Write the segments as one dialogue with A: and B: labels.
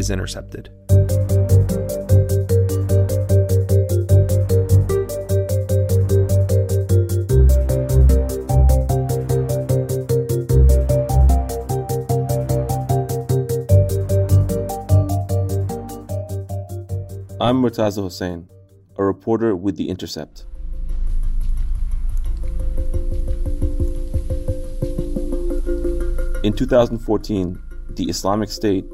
A: is intercepted. I'm Murtaza Hussain, a reporter with The Intercept. In 2014, the Islamic State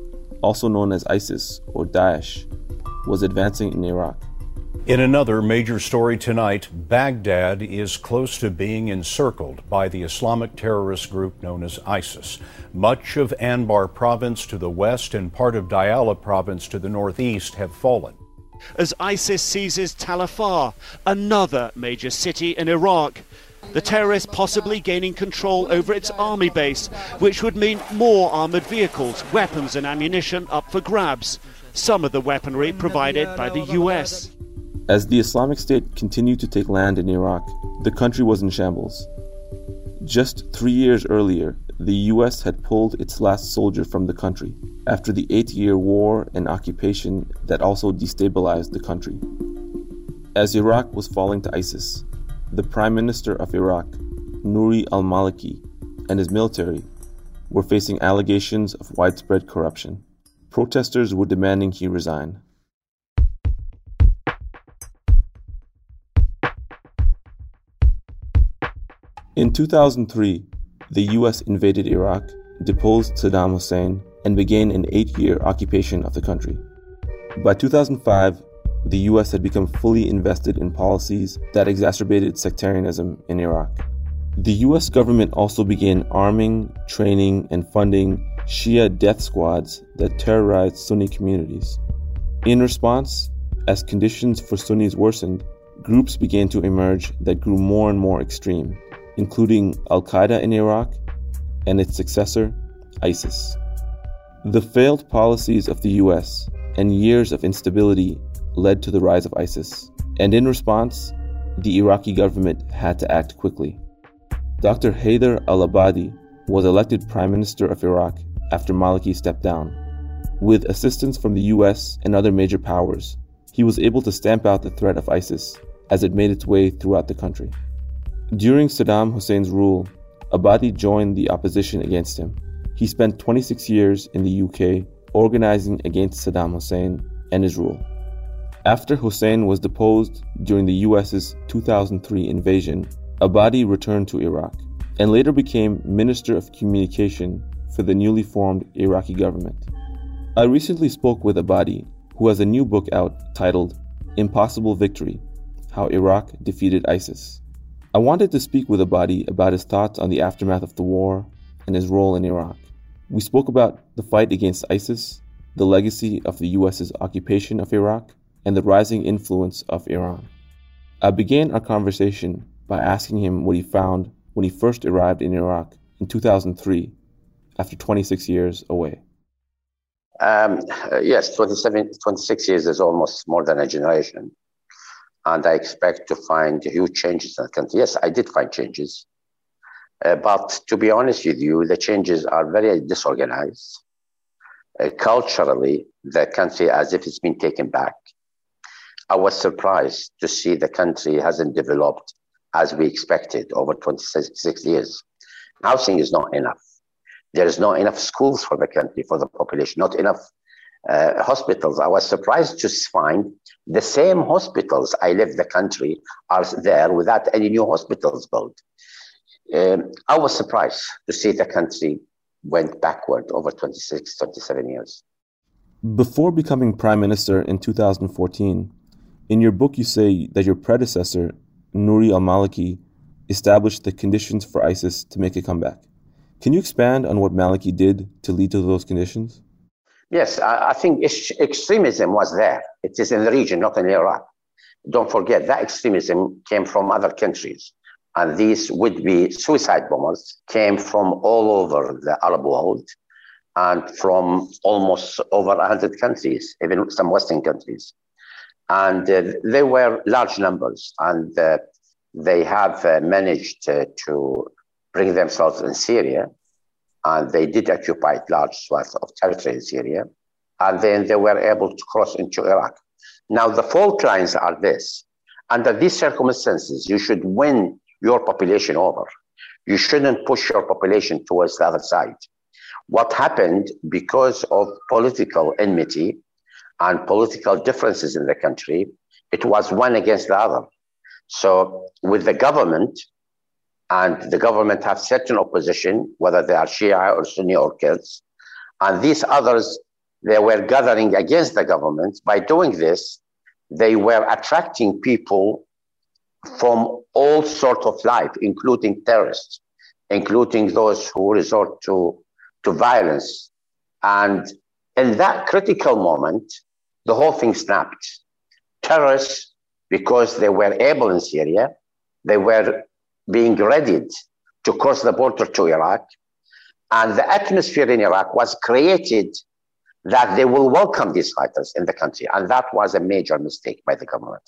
A: also known as ISIS or Daesh, was advancing in Iraq.
B: In another major story tonight, Baghdad is close to being encircled by the Islamic terrorist group known as ISIS. Much of Anbar province to the west and part of Diyala province to the northeast have fallen.
C: As ISIS seizes Tal Afar, another major city in Iraq, the terrorists possibly gaining control over its army base, which would mean more armoured vehicles, weapons, and ammunition up for grabs. Some of the weaponry provided by the US.
A: As the Islamic State continued to take land in Iraq, the country was in shambles. Just three years earlier, the US had pulled its last soldier from the country after the eight year war and occupation that also destabilized the country. As Iraq was falling to ISIS, the Prime Minister of Iraq, Nouri al Maliki, and his military were facing allegations of widespread corruption. Protesters were demanding he resign. In 2003, the US invaded Iraq, deposed Saddam Hussein, and began an eight year occupation of the country. By 2005, the US had become fully invested in policies that exacerbated sectarianism in Iraq. The US government also began arming, training, and funding Shia death squads that terrorized Sunni communities. In response, as conditions for Sunnis worsened, groups began to emerge that grew more and more extreme, including Al Qaeda in Iraq and its successor, ISIS. The failed policies of the US and years of instability led to the rise of ISIS, and in response, the Iraqi government had to act quickly. Dr. Haider al Abadi was elected Prime Minister of Iraq after Maliki stepped down. With assistance from the US and other major powers, he was able to stamp out the threat of ISIS as it made its way throughout the country. During Saddam Hussein's rule, Abadi joined the opposition against him. He spent 26 years in the UK organizing against Saddam Hussein and his rule. After Hussein was deposed during the US's 2003 invasion, Abadi returned to Iraq and later became Minister of Communication for the newly formed Iraqi government. I recently spoke with Abadi, who has a new book out titled Impossible Victory How Iraq Defeated ISIS. I wanted to speak with Abadi about his thoughts on the aftermath of the war and his role in Iraq. We spoke about the fight against ISIS, the legacy of the US's occupation of Iraq, and the rising influence of Iran. I began our conversation by asking him what he found when he first arrived in Iraq in 2003, after 26 years away.
D: Um, uh, yes, 27, 26 years is almost more than a generation. And I expect to find huge changes in the country. Yes, I did find changes. Uh, but to be honest with you, the changes are very disorganized. Uh, culturally, the country as if it's been taken back. I was surprised to see the country hasn't developed as we expected over 26 years. Housing is not enough. There is not enough schools for the country, for the population, not enough uh, hospitals. I was surprised to find the same hospitals I left the country are there without any new hospitals built. Um, I was surprised to see the country went backward over 26, 27 years.
A: Before becoming prime minister in 2014, in your book you say that your predecessor, Nouri al Maliki, established the conditions for ISIS to make a comeback. Can you expand on what Maliki did to lead to those conditions?
D: Yes, I, I think extremism was there. It is in the region, not in Iraq. Don't forget that extremism came from other countries. And these would be suicide bombers came from all over the Arab world and from almost over 100 countries, even some Western countries. And uh, they were large numbers, and uh, they have uh, managed uh, to bring themselves in Syria, and they did occupy large swaths of territory in Syria, and then they were able to cross into Iraq. Now, the fault lines are this. Under these circumstances, you should win your population over. You shouldn't push your population towards the other side. What happened because of political enmity and political differences in the country, it was one against the other. So with the government, and the government have certain opposition, whether they are Shia or Sunni or Kurds, and these others, they were gathering against the government. By doing this, they were attracting people from all sorts of life, including terrorists, including those who resort to, to violence. And in that critical moment, the whole thing snapped. Terrorists, because they were able in Syria, they were being readied to cross the border to Iraq. And the atmosphere in Iraq was created that they will welcome these fighters in the country. And that was a major mistake by the government.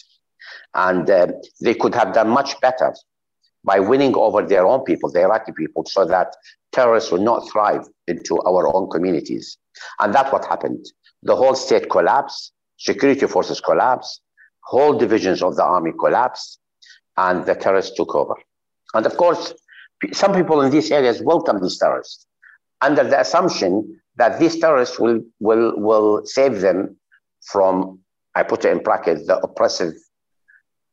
D: And uh, they could have done much better by winning over their own people, the Iraqi people, so that terrorists would not thrive into our own communities. And that's what happened. The whole state collapsed, security forces collapsed, whole divisions of the army collapsed, and the terrorists took over. And of course, some people in these areas welcome these terrorists under the assumption that these terrorists will, will, will save them from, I put it in brackets, the oppressive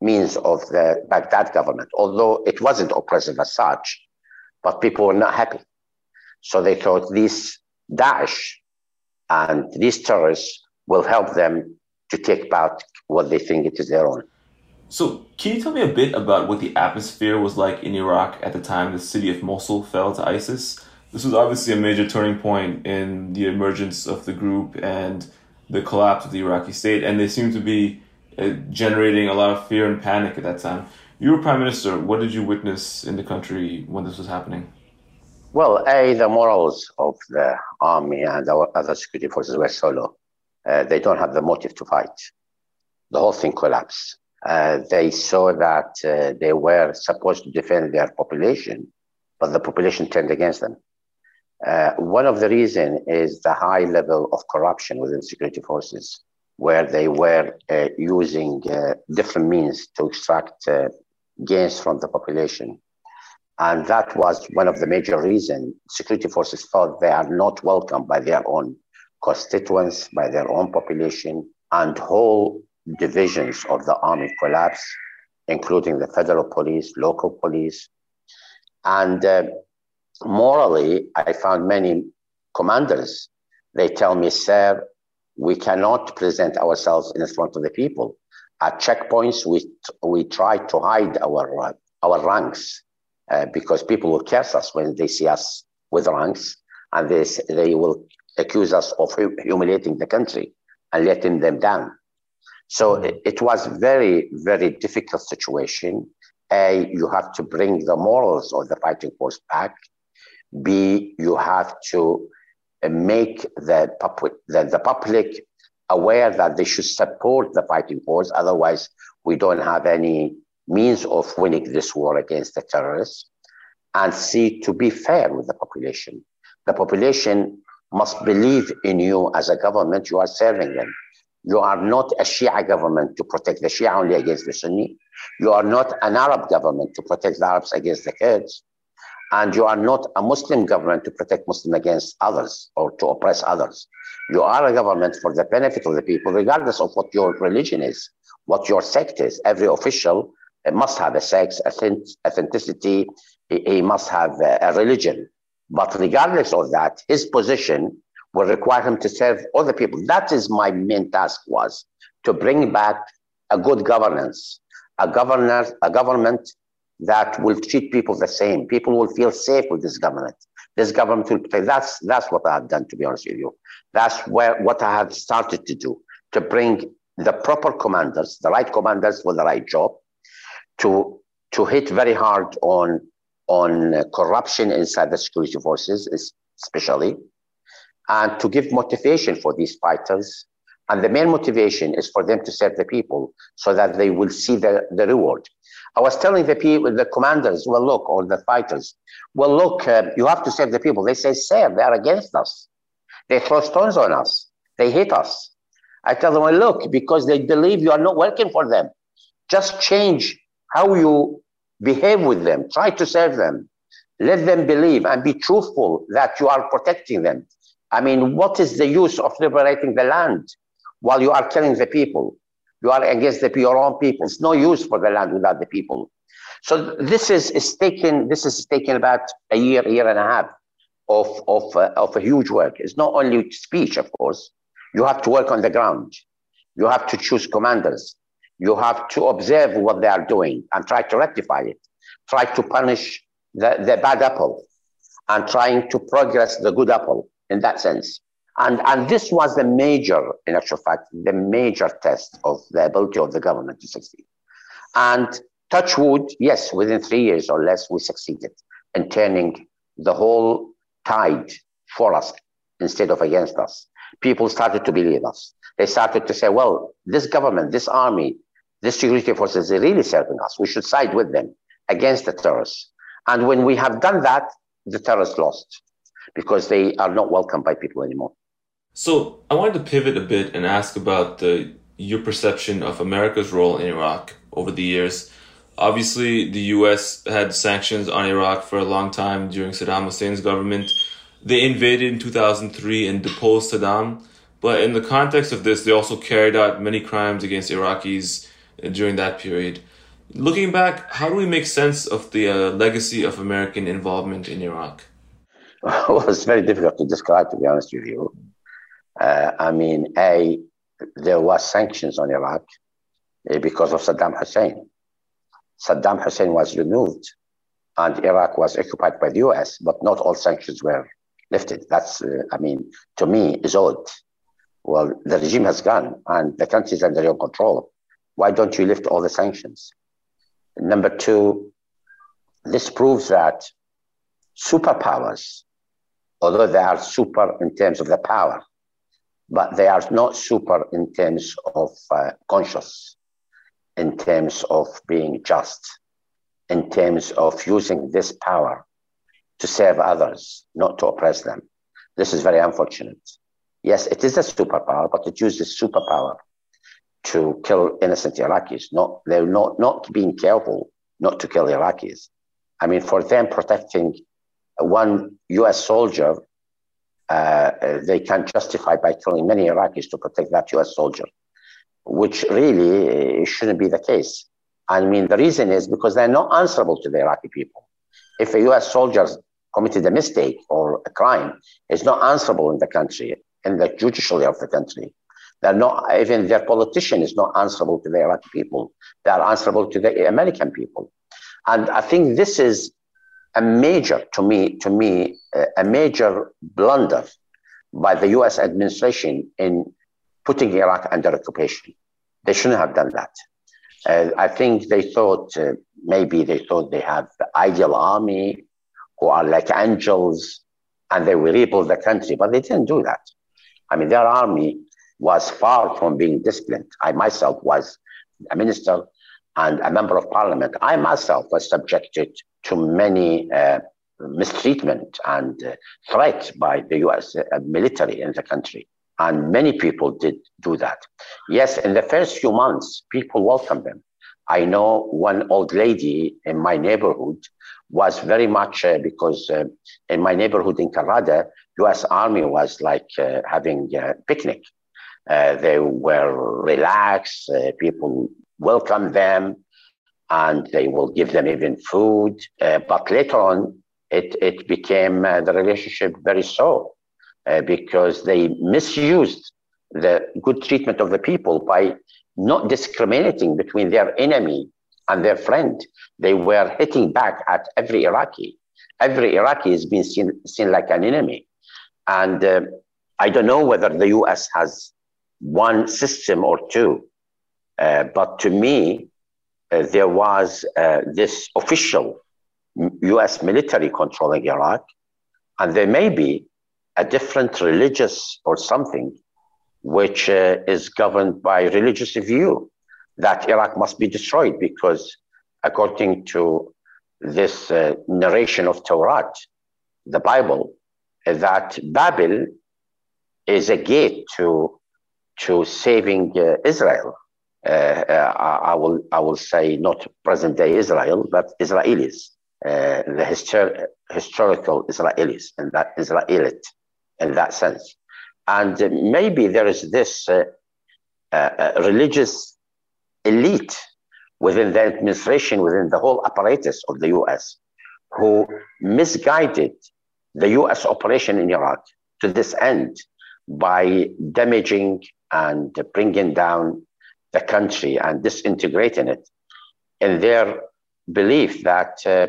D: means of the Baghdad government, although it wasn't oppressive as such, but people were not happy. So they thought these Daesh and these terrorists will help them to take back what they think it is their own.
A: So, can you tell me a bit about what the atmosphere was like in Iraq at the time the city of Mosul fell to ISIS? This was obviously a major turning point in the emergence of the group and the collapse of the Iraqi state, and they seemed to be uh, generating a lot of fear and panic at that time. You were prime minister. What did you witness in the country when this was happening?
D: Well, A, the morals of the army and our other security forces were so low. Uh, they don't have the motive to fight. The whole thing collapsed. Uh, they saw that uh, they were supposed to defend their population, but the population turned against them. Uh, one of the reasons is the high level of corruption within security forces where they were uh, using uh, different means to extract gains from the population. And that was one of the major reasons security forces thought they are not welcomed by their own constituents, by their own population, and whole divisions of the army collapsed, including the federal police, local police. And uh, morally, I found many commanders, they tell me, sir, we cannot present ourselves in front of the people. At checkpoints, we, we try to hide our, our ranks uh, because people will curse us when they see us with ranks and they, they will accuse us of humiliating the country and letting them down. So it, it was very, very difficult situation. A, you have to bring the morals of the fighting force back. B, you have to make the public, the, the public aware that they should support the fighting force. Otherwise, we don't have any means of winning this war against the terrorists. And see to be fair with the population. The population must believe in you as a government. You are serving them. You are not a Shia government to protect the Shia only against the Sunni. You are not an Arab government to protect the Arabs against the Kurds. And you are not a Muslim government to protect Muslims against others or to oppress others. You are a government for the benefit of the people, regardless of what your religion is, what your sect is. Every official must have a sex, authenticity, he must have a religion. But regardless of that, his position will require him to serve other people. That is my main task was to bring back a good governance, a governor, a government that will treat people the same. People will feel safe with this government. This government will play. That's that's what I have done, to be honest with you. That's where what I have started to do to bring the proper commanders, the right commanders for the right job, to to hit very hard on on corruption inside the security forces, especially, and to give motivation for these fighters. And the main motivation is for them to serve the people so that they will see the, the reward. I was telling the people, the commanders, well, look, or the fighters, well, look, uh, you have to serve the people. They say, sir, they are against us. They throw stones on us. They hate us. I tell them, well, look, because they believe you are not working for them. Just change how you behave with them. Try to serve them. Let them believe and be truthful that you are protecting them. I mean, what is the use of liberating the land while you are killing the people? You are against the, your own people. It's no use for the land without the people. So this is, is taken. This is taken about a year, year and a half of of uh, of a huge work. It's not only speech, of course. You have to work on the ground. You have to choose commanders. You have to observe what they are doing and try to rectify it. Try to punish the, the bad apple and trying to progress the good apple in that sense. And, and this was the major, in actual fact, the major test of the ability of the government to succeed. And touch wood, yes, within three years or less, we succeeded in turning the whole tide for us instead of against us. People started to believe us. They started to say, well, this government, this army, this security forces are really serving us. We should side with them against the terrorists. And when we have done that, the terrorists lost because they are not welcomed by people anymore.
A: So I wanted to pivot a bit and ask about the, your perception of America's role in Iraq over the years. Obviously, the U.S. had sanctions on Iraq for a long time during Saddam Hussein's government. They invaded in 2003 and deposed Saddam. But in the context of this, they also carried out many crimes against Iraqis during that period. Looking back, how do we make sense of the uh, legacy of American involvement in Iraq?
D: Well, it's very difficult to describe, to be honest with you. Uh, I mean, A, there was sanctions on Iraq uh, because of Saddam Hussein. Saddam Hussein was removed and Iraq was occupied by the US, but not all sanctions were lifted. That's, uh, I mean, to me, is odd. Well, the regime has gone and the country is under your control. Why don't you lift all the sanctions? Number two, this proves that superpowers, although they are super in terms of the power, but they are not super in terms of uh, conscious, in terms of being just, in terms of using this power to serve others, not to oppress them. This is very unfortunate. Yes, it is a superpower, but it uses superpower to kill innocent Iraqis. Not they're not not being careful not to kill Iraqis. I mean, for them protecting one U.S. soldier uh, they can justify by killing many Iraqis to protect that US soldier, which really uh, shouldn't be the case. I mean, the reason is because they're not answerable to the Iraqi people. If a US soldier committed a mistake or a crime, it's not answerable in the country, in the judiciary of the country. They're not, even their politician is not answerable to the Iraqi people. They are answerable to the American people. And I think this is a major, to me, to me, a major blunder by the U.S. administration in putting Iraq under occupation. They shouldn't have done that. Uh, I think they thought uh, maybe they thought they have the ideal army who are like angels and they will rebuild the country, but they didn't do that. I mean, their army was far from being disciplined. I myself was a minister and a member of parliament. I myself was subjected to many uh, mistreatment and uh, threat by the US uh, military in the country. And many people did do that. Yes, in the first few months, people welcomed them. I know one old lady in my neighborhood was very much uh, because uh, in my neighborhood in Karada, U.S. Army was like uh, having a picnic. Uh, they were relaxed. people welcomed them. and they will give them even food. Uh, but later on, it, it became uh, the relationship very so uh, because they misused the good treatment of the people by not discriminating between their enemy and their friend. They were hitting back at every Iraqi. Every Iraqi is being seen, seen like an enemy. And uh, I don't know whether the US has one system or two, uh, but to me, uh, there was uh, this official US military controlling Iraq, and there may be a different religious or something which uh, is governed by religious view that Iraq must be destroyed because, according to this uh, narration of Torah, the Bible, that Babel is a gate to to saving uh, Israel. Uh, uh, I will I will say not present day Israel, but Israelis, the histor- historical Israelis, and that Israelite in that sense. And maybe there is this religious elite within the administration, within the whole apparatus of the US, who misguided the US operation in Iraq to this end by damaging and bringing down the country and disintegrating it in their belief that uh,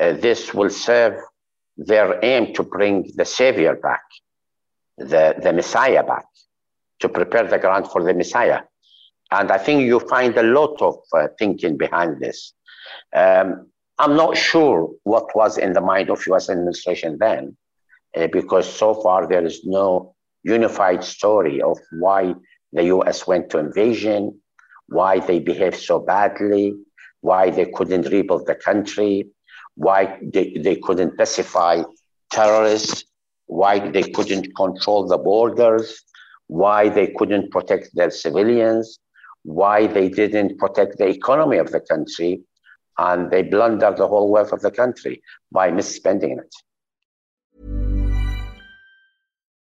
D: uh, this will serve their aim to bring the savior back, the, the Messiah back, to prepare the ground for the Messiah. And I think you find a lot of uh, thinking behind this. Um, I'm not sure what was in the mind of U.S. administration then, uh, because so far there is no unified story of why the US went to invasion, why they behaved so badly, why they couldn't rebuild the country, why they, they couldn't pacify terrorists, why they couldn't control the borders, why they couldn't protect their civilians, why they didn't protect the economy of the country, and they blundered the whole wealth of the country by misspending it.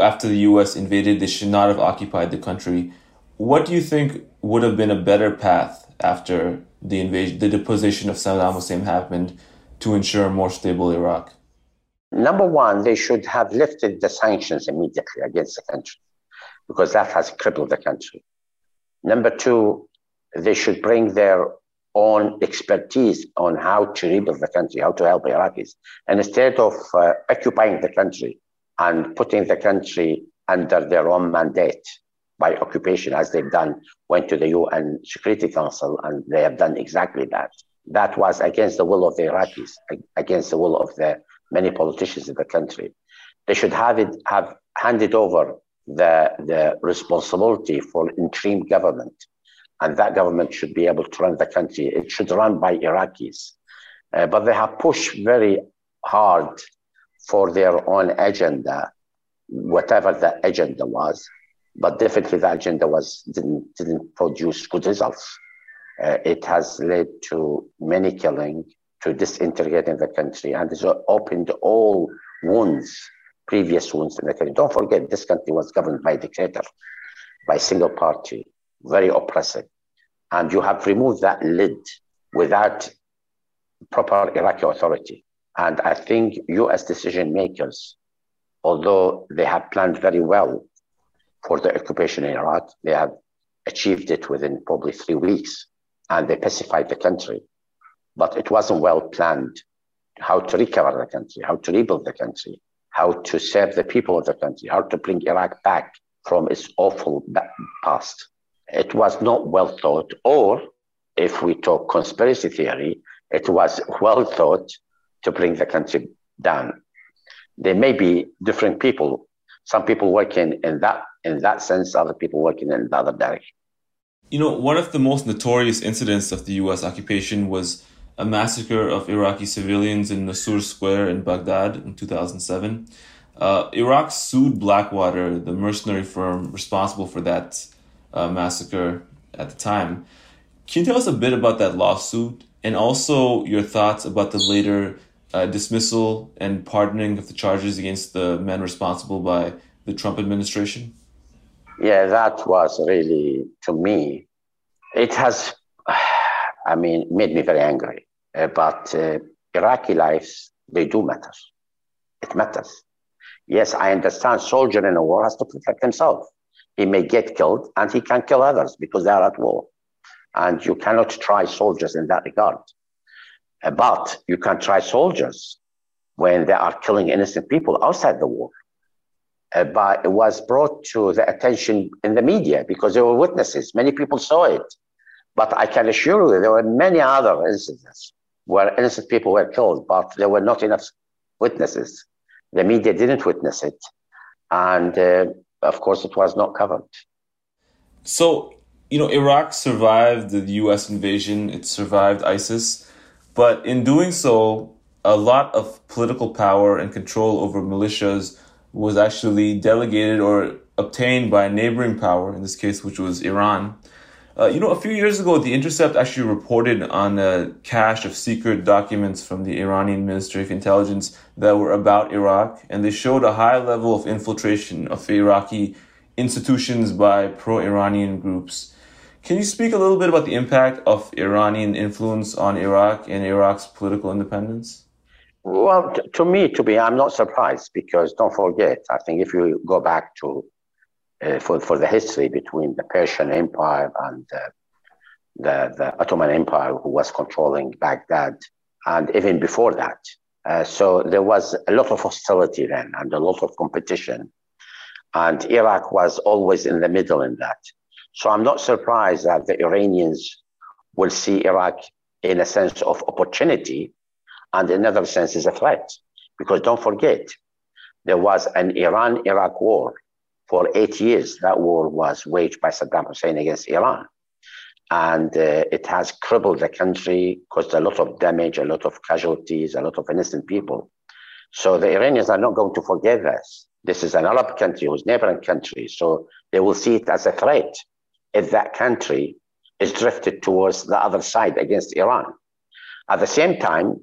A: after the U.S. invaded, they should not have occupied the country. What do you think would have been a better path after the invasion, the deposition of Saddam Hussein happened to ensure a more stable Iraq?
D: Number one, they should have lifted the sanctions immediately against the country because that has crippled the country. Number two, they should bring their own expertise on how to rebuild the country, how to help Iraqis. And instead of uh, occupying the country and putting the country under their own mandate, by occupation, as they've done, went to the UN Security Council, and they have done exactly that. That was against the will of the Iraqis, against the will of the many politicians in the country. They should have it have handed over the, the responsibility for interim government, and that government should be able to run the country. It should run by Iraqis, uh, but they have pushed very hard for their own agenda, whatever the agenda was but definitely the agenda was didn't didn't produce good results. Uh, it has led to many killing, to disintegrating the country, and it's opened all wounds, previous wounds in the country. Don't forget, this country was governed by dictator, by single party, very oppressive, and you have removed that lid without proper Iraqi authority. And I think U.S. decision makers, although they have planned very well for the occupation in Iraq. They have achieved it within probably three weeks and they pacified the country. But it wasn't well planned how to recover the country, how to rebuild the country, how to serve the people of the country, how to bring Iraq back from its awful past. It was not well thought, or if we talk conspiracy theory, it was well thought to bring the country down. There may be different people, some people working in that in that sense, other people working in the other direction.
A: You know, one of the most notorious incidents of the US occupation was a massacre of Iraqi civilians in Nisour Square in Baghdad in 2007. Uh, Iraq sued Blackwater, the mercenary firm responsible for that uh, massacre at the time. Can you tell us a bit about that lawsuit and also your thoughts about the later uh, dismissal and pardoning of the charges against the men responsible by the Trump administration?
D: Yeah, that was really, to me, it has I mean, made me very angry. Uh, but uh, Iraqi lives, they do matter. It matters. Yes, I understand soldier in a war has to protect himself. He may get killed and he can kill others because they are at war. And you cannot try soldiers in that regard. But you can try soldiers when they are killing innocent people outside the war. Uh, but it was brought to the attention in the media because there were witnesses. Many people saw it. But I can assure you, there were many other incidents where innocent people were killed, but there were not enough witnesses. The media didn't witness it. And uh, of course, it was not covered.
A: So, you know, Iraq survived the US invasion, it survived ISIS, but in doing so, a lot of political power and control over militias was actually delegated or obtained by a neighboring power, in this case, which was Iran. Uh, you know, a few years ago, The Intercept actually reported on a cache of secret documents from the Iranian Ministry of Intelligence that were about Iraq, and they showed a high level of infiltration of Iraqi institutions by pro Iranian groups. Can you speak a little bit about the impact of Iranian influence on Iraq and Iraq's political independence?
D: Well, to me, to be, I'm not surprised because don't forget, I think if you go back to uh, for, for the history between the Persian Empire and uh, the, the Ottoman Empire, who was controlling Baghdad, and even before that. Uh, so there was a lot of hostility then and a lot of competition. And Iraq was always in the middle in that. So I'm not surprised that the Iranians will see Iraq in a sense of opportunity and in another sense as a threat. Because don't forget, there was an Iran Iraq war for eight years, that war was waged by Saddam Hussein against Iran. And uh, it has crippled the country, caused a lot of damage, a lot of casualties, a lot of innocent people. So the Iranians are not going to forget this. This is an Arab country who's a neighboring country. So they will see it as a threat if that country is drifted towards the other side against Iran. At the same time,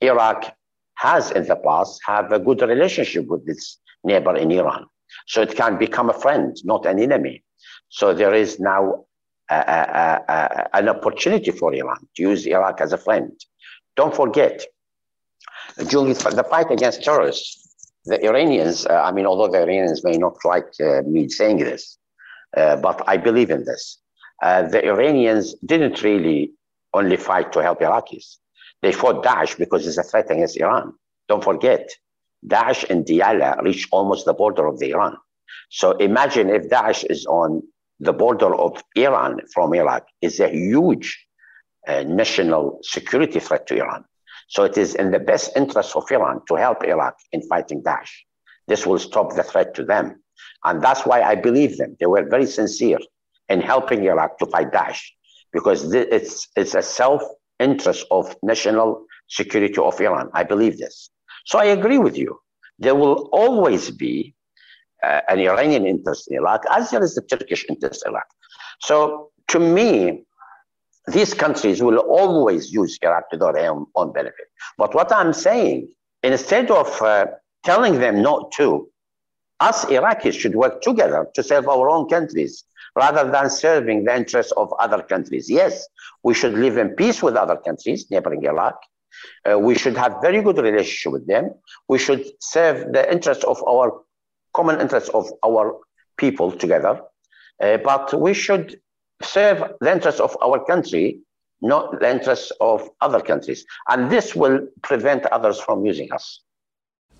D: Iraq has in the past have a good relationship with its neighbor in Iran. So it can become a friend, not an enemy. So there is now a, a, a, an opportunity for Iran to use Iraq as a friend. Don't forget, during the fight against terrorists, the Iranians, uh, I mean, although the Iranians may not like uh, me saying this, but I believe in this. Uh, the Iranians didn't really only fight to help Iraqis. They fought Daesh because it's a threat against Iran. Don't forget, Daesh and Diyala reach almost the border of the Iran. So imagine if Daesh is on the border of Iran from Iraq, is a huge uh, national security threat to Iran. So it is in the best interest of Iran to help Iraq in fighting Daesh. This will stop the threat to them. And that's why I believe them. They were very sincere in helping Iraq to fight Daesh because it's, it's a self interest of national security of Iran. I believe this. So I agree with you. There will always be uh, an Iranian interest in Iraq, as there is the Turkish interest in Iraq. So to me, these countries will always use Iraq to their own, own benefit. But what I'm saying, instead of uh, telling them not to, us Iraqis should work together to serve our own countries rather than serving the interests of other countries. Yes, we should live in peace with other countries neighboring Iraq, uh, we should have very good relationship with them. We should serve the interests of our common interests of our people together. Uh, but we should serve the interests of our country, not the interests of other countries. And this will prevent others from using us.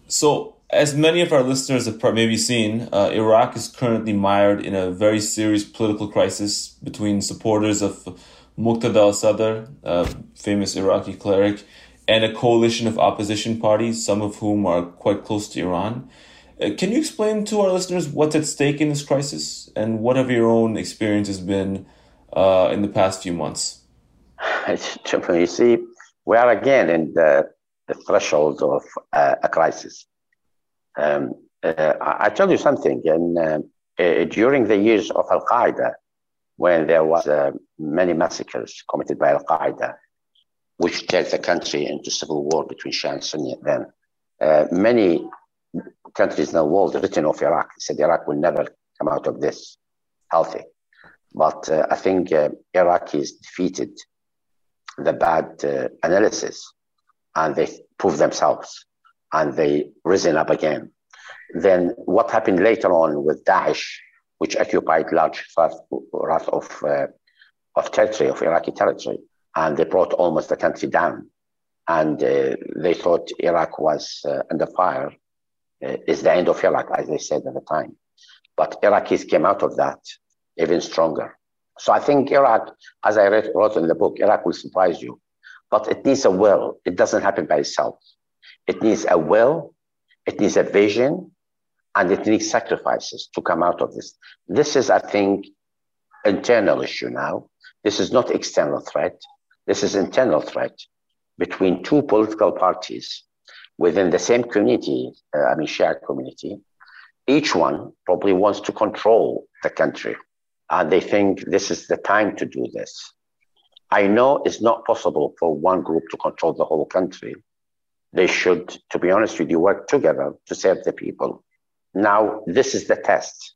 A: So, as many of our listeners have maybe seen, uh, Iraq is currently mired in a very serious political crisis between supporters of Muqtada al Sadr, a famous Iraqi cleric, and a coalition of opposition parties, some of whom are quite close to Iran. Uh, can you explain to our listeners what's at stake in this crisis and what have your own experiences been uh, in the past few months?
D: You see, we are again in the, the threshold of uh, a crisis. Um, uh, I tell you something, and uh, uh, during the years of Al Qaeda, when there was many massacres committed by Al Qaeda, which took the country into civil war between Shia and Sunni then, many countries in the world written off Iraq. said Iraq will never come out of this healthy. But uh, I think uh, Iraqis defeated the bad uh, analysis and they proved themselves and they risen up again. Then what happened later on with Daesh, which occupied large part of, uh, of territory, of Iraqi territory, and they brought almost the country down. And uh, they thought Iraq was uh, under fire uh, is the end of Iraq, as they said at the time. But Iraqis came out of that even stronger. So I think Iraq, as I wrote in the book, Iraq will surprise you. But it needs a will. It doesn't happen by itself. It needs a will, it needs a vision, and it needs sacrifices to come out of this. This is, I think, internal issue now. This is not external threat. This is internal threat between two political parties within the same community, uh, I mean, Shia community, each one probably wants to control the country. And they think this is the time to do this. I know it's not possible for one group to control the whole country. They should, to be honest with you, work together to serve the people. Now, this is the test,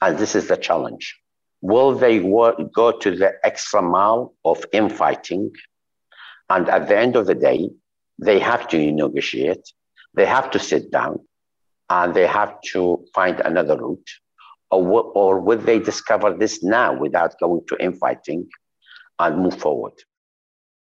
D: and this is the challenge. Will they work, go to the extra mile of infighting? And at the end of the day, they have to negotiate, they have to sit down, and they have to find another route. Or, or would they discover this now without going to infighting and move forward?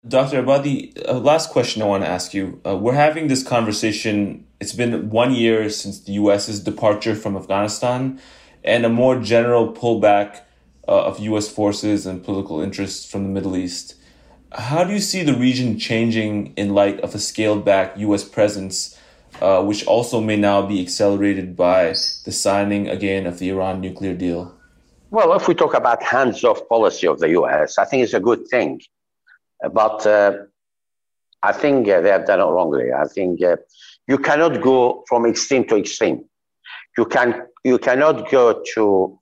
A: Dr. Abadi, uh, last question I want to ask you. Uh, we're having this conversation. It's been one year since the US's departure from Afghanistan and a more general pullback uh, of US forces and political interests from the Middle East. How do you see the region changing in light of a scaled back U.S. presence, uh, which also may now be accelerated by the signing again of the Iran nuclear deal?
D: Well, if we talk about hands off policy of the U.S., I think it's a good thing. But uh, I think uh, they have done it wrongly. I think uh, you cannot go from extreme to extreme. You, can, you cannot go to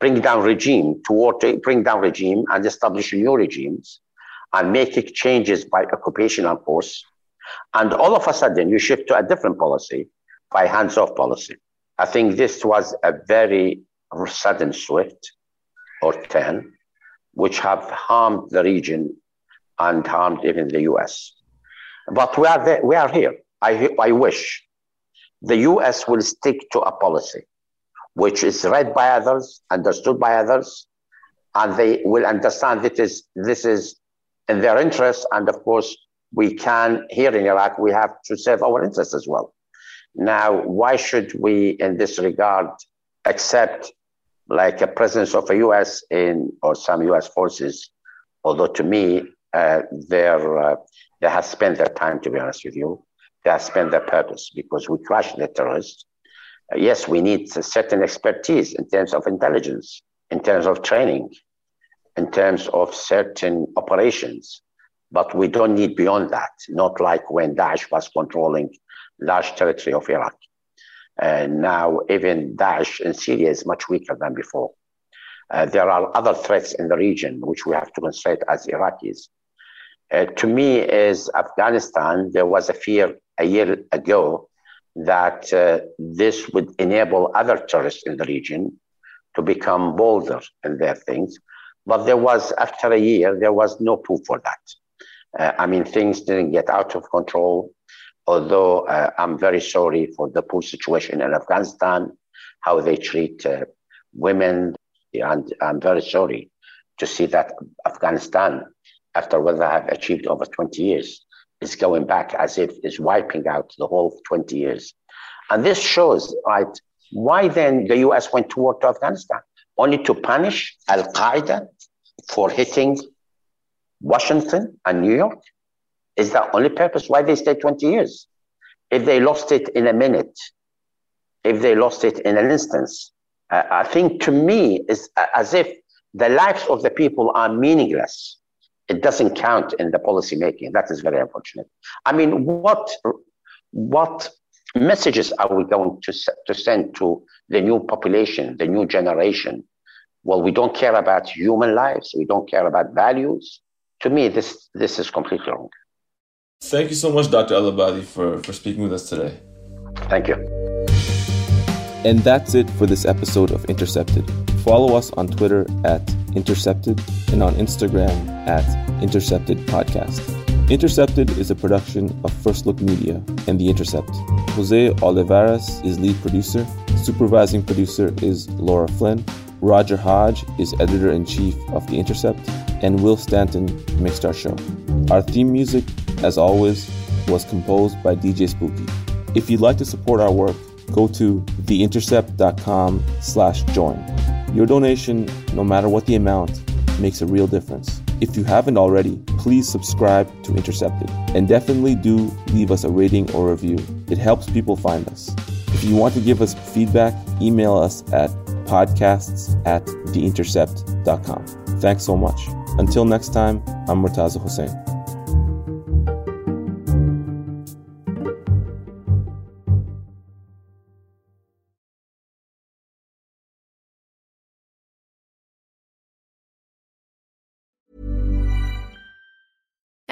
D: bring down regime toward bring down regime and establish new regimes and making changes by occupational force. And all of a sudden, you shift to a different policy by hands off policy. I think this was a very sudden shift or turn, which have harmed the region and harmed even the US. But we are, there, we are here. I, I wish the US will stick to a policy which is read by others, understood by others, and they will understand that is, this is in their interests. And of course, we can, here in Iraq, we have to serve our interests as well. Now, why should we, in this regard, accept like a presence of a U.S. in or some U.S. forces? Although to me, uh, uh, they have spent their time. To be honest with you, they have spent their purpose because we crush the terrorists. Uh, yes, we need certain expertise in terms of intelligence, in terms of training, in terms of certain operations, but we don't need beyond that, not like when Daesh was controlling large territory of Iraq. And now even Daesh in Syria is much weaker than before. Uh, there are other threats in the region which we have to consider as Iraqis. Uh, to me, is Afghanistan. There was a fear a year ago that uh, this would enable other terrorists in the region to become bolder in their things. But there was, after a year, there was no proof for that. Uh, I mean, things didn't get out of control, although uh, I'm very sorry for the poor situation in Afghanistan, how they treat uh, women. And I'm very sorry to see that Afghanistan, after what they have achieved over 20 years, is going back as if it's wiping out the whole 20 years. And this shows, right, why then the US went to war to Afghanistan? Only to punish Al Qaeda for hitting Washington and New York? Is that only purpose why they stayed 20 years? If they lost it in a minute, if they lost it in an instance, uh, I think to me is as if the lives of the people are meaningless. It doesn't count in the policy making. That is very unfortunate. I mean, what what messages are we going to, to send to the new population, the new generation? Well, we don't care about human lives. We don't care about values. To me, this, this is completely wrong.
A: Thank you so much, Dr. El for, for speaking with us today.
D: Thank you.
A: And that's it for this episode of Intercepted. Follow us on Twitter at Intercepted and on Instagram at Intercepted Podcast. Intercepted is a production of First Look Media and The Intercept. Jose Olivares is lead producer. Supervising producer is Laura Flynn. Roger Hodge is editor in chief of The Intercept. And Will Stanton mixed our show. Our theme music, as always, was composed by DJ Spooky. If you'd like to support our work, go to theintercept.com slash join. Your donation, no matter what the amount, makes a real difference. If you haven't already, please subscribe to Intercepted and definitely do leave us a rating or review. It helps people find us. If you want to give us feedback, email us at podcasts at theintercept.com. Thanks so much. Until next time, I'm Murtaza Hussain.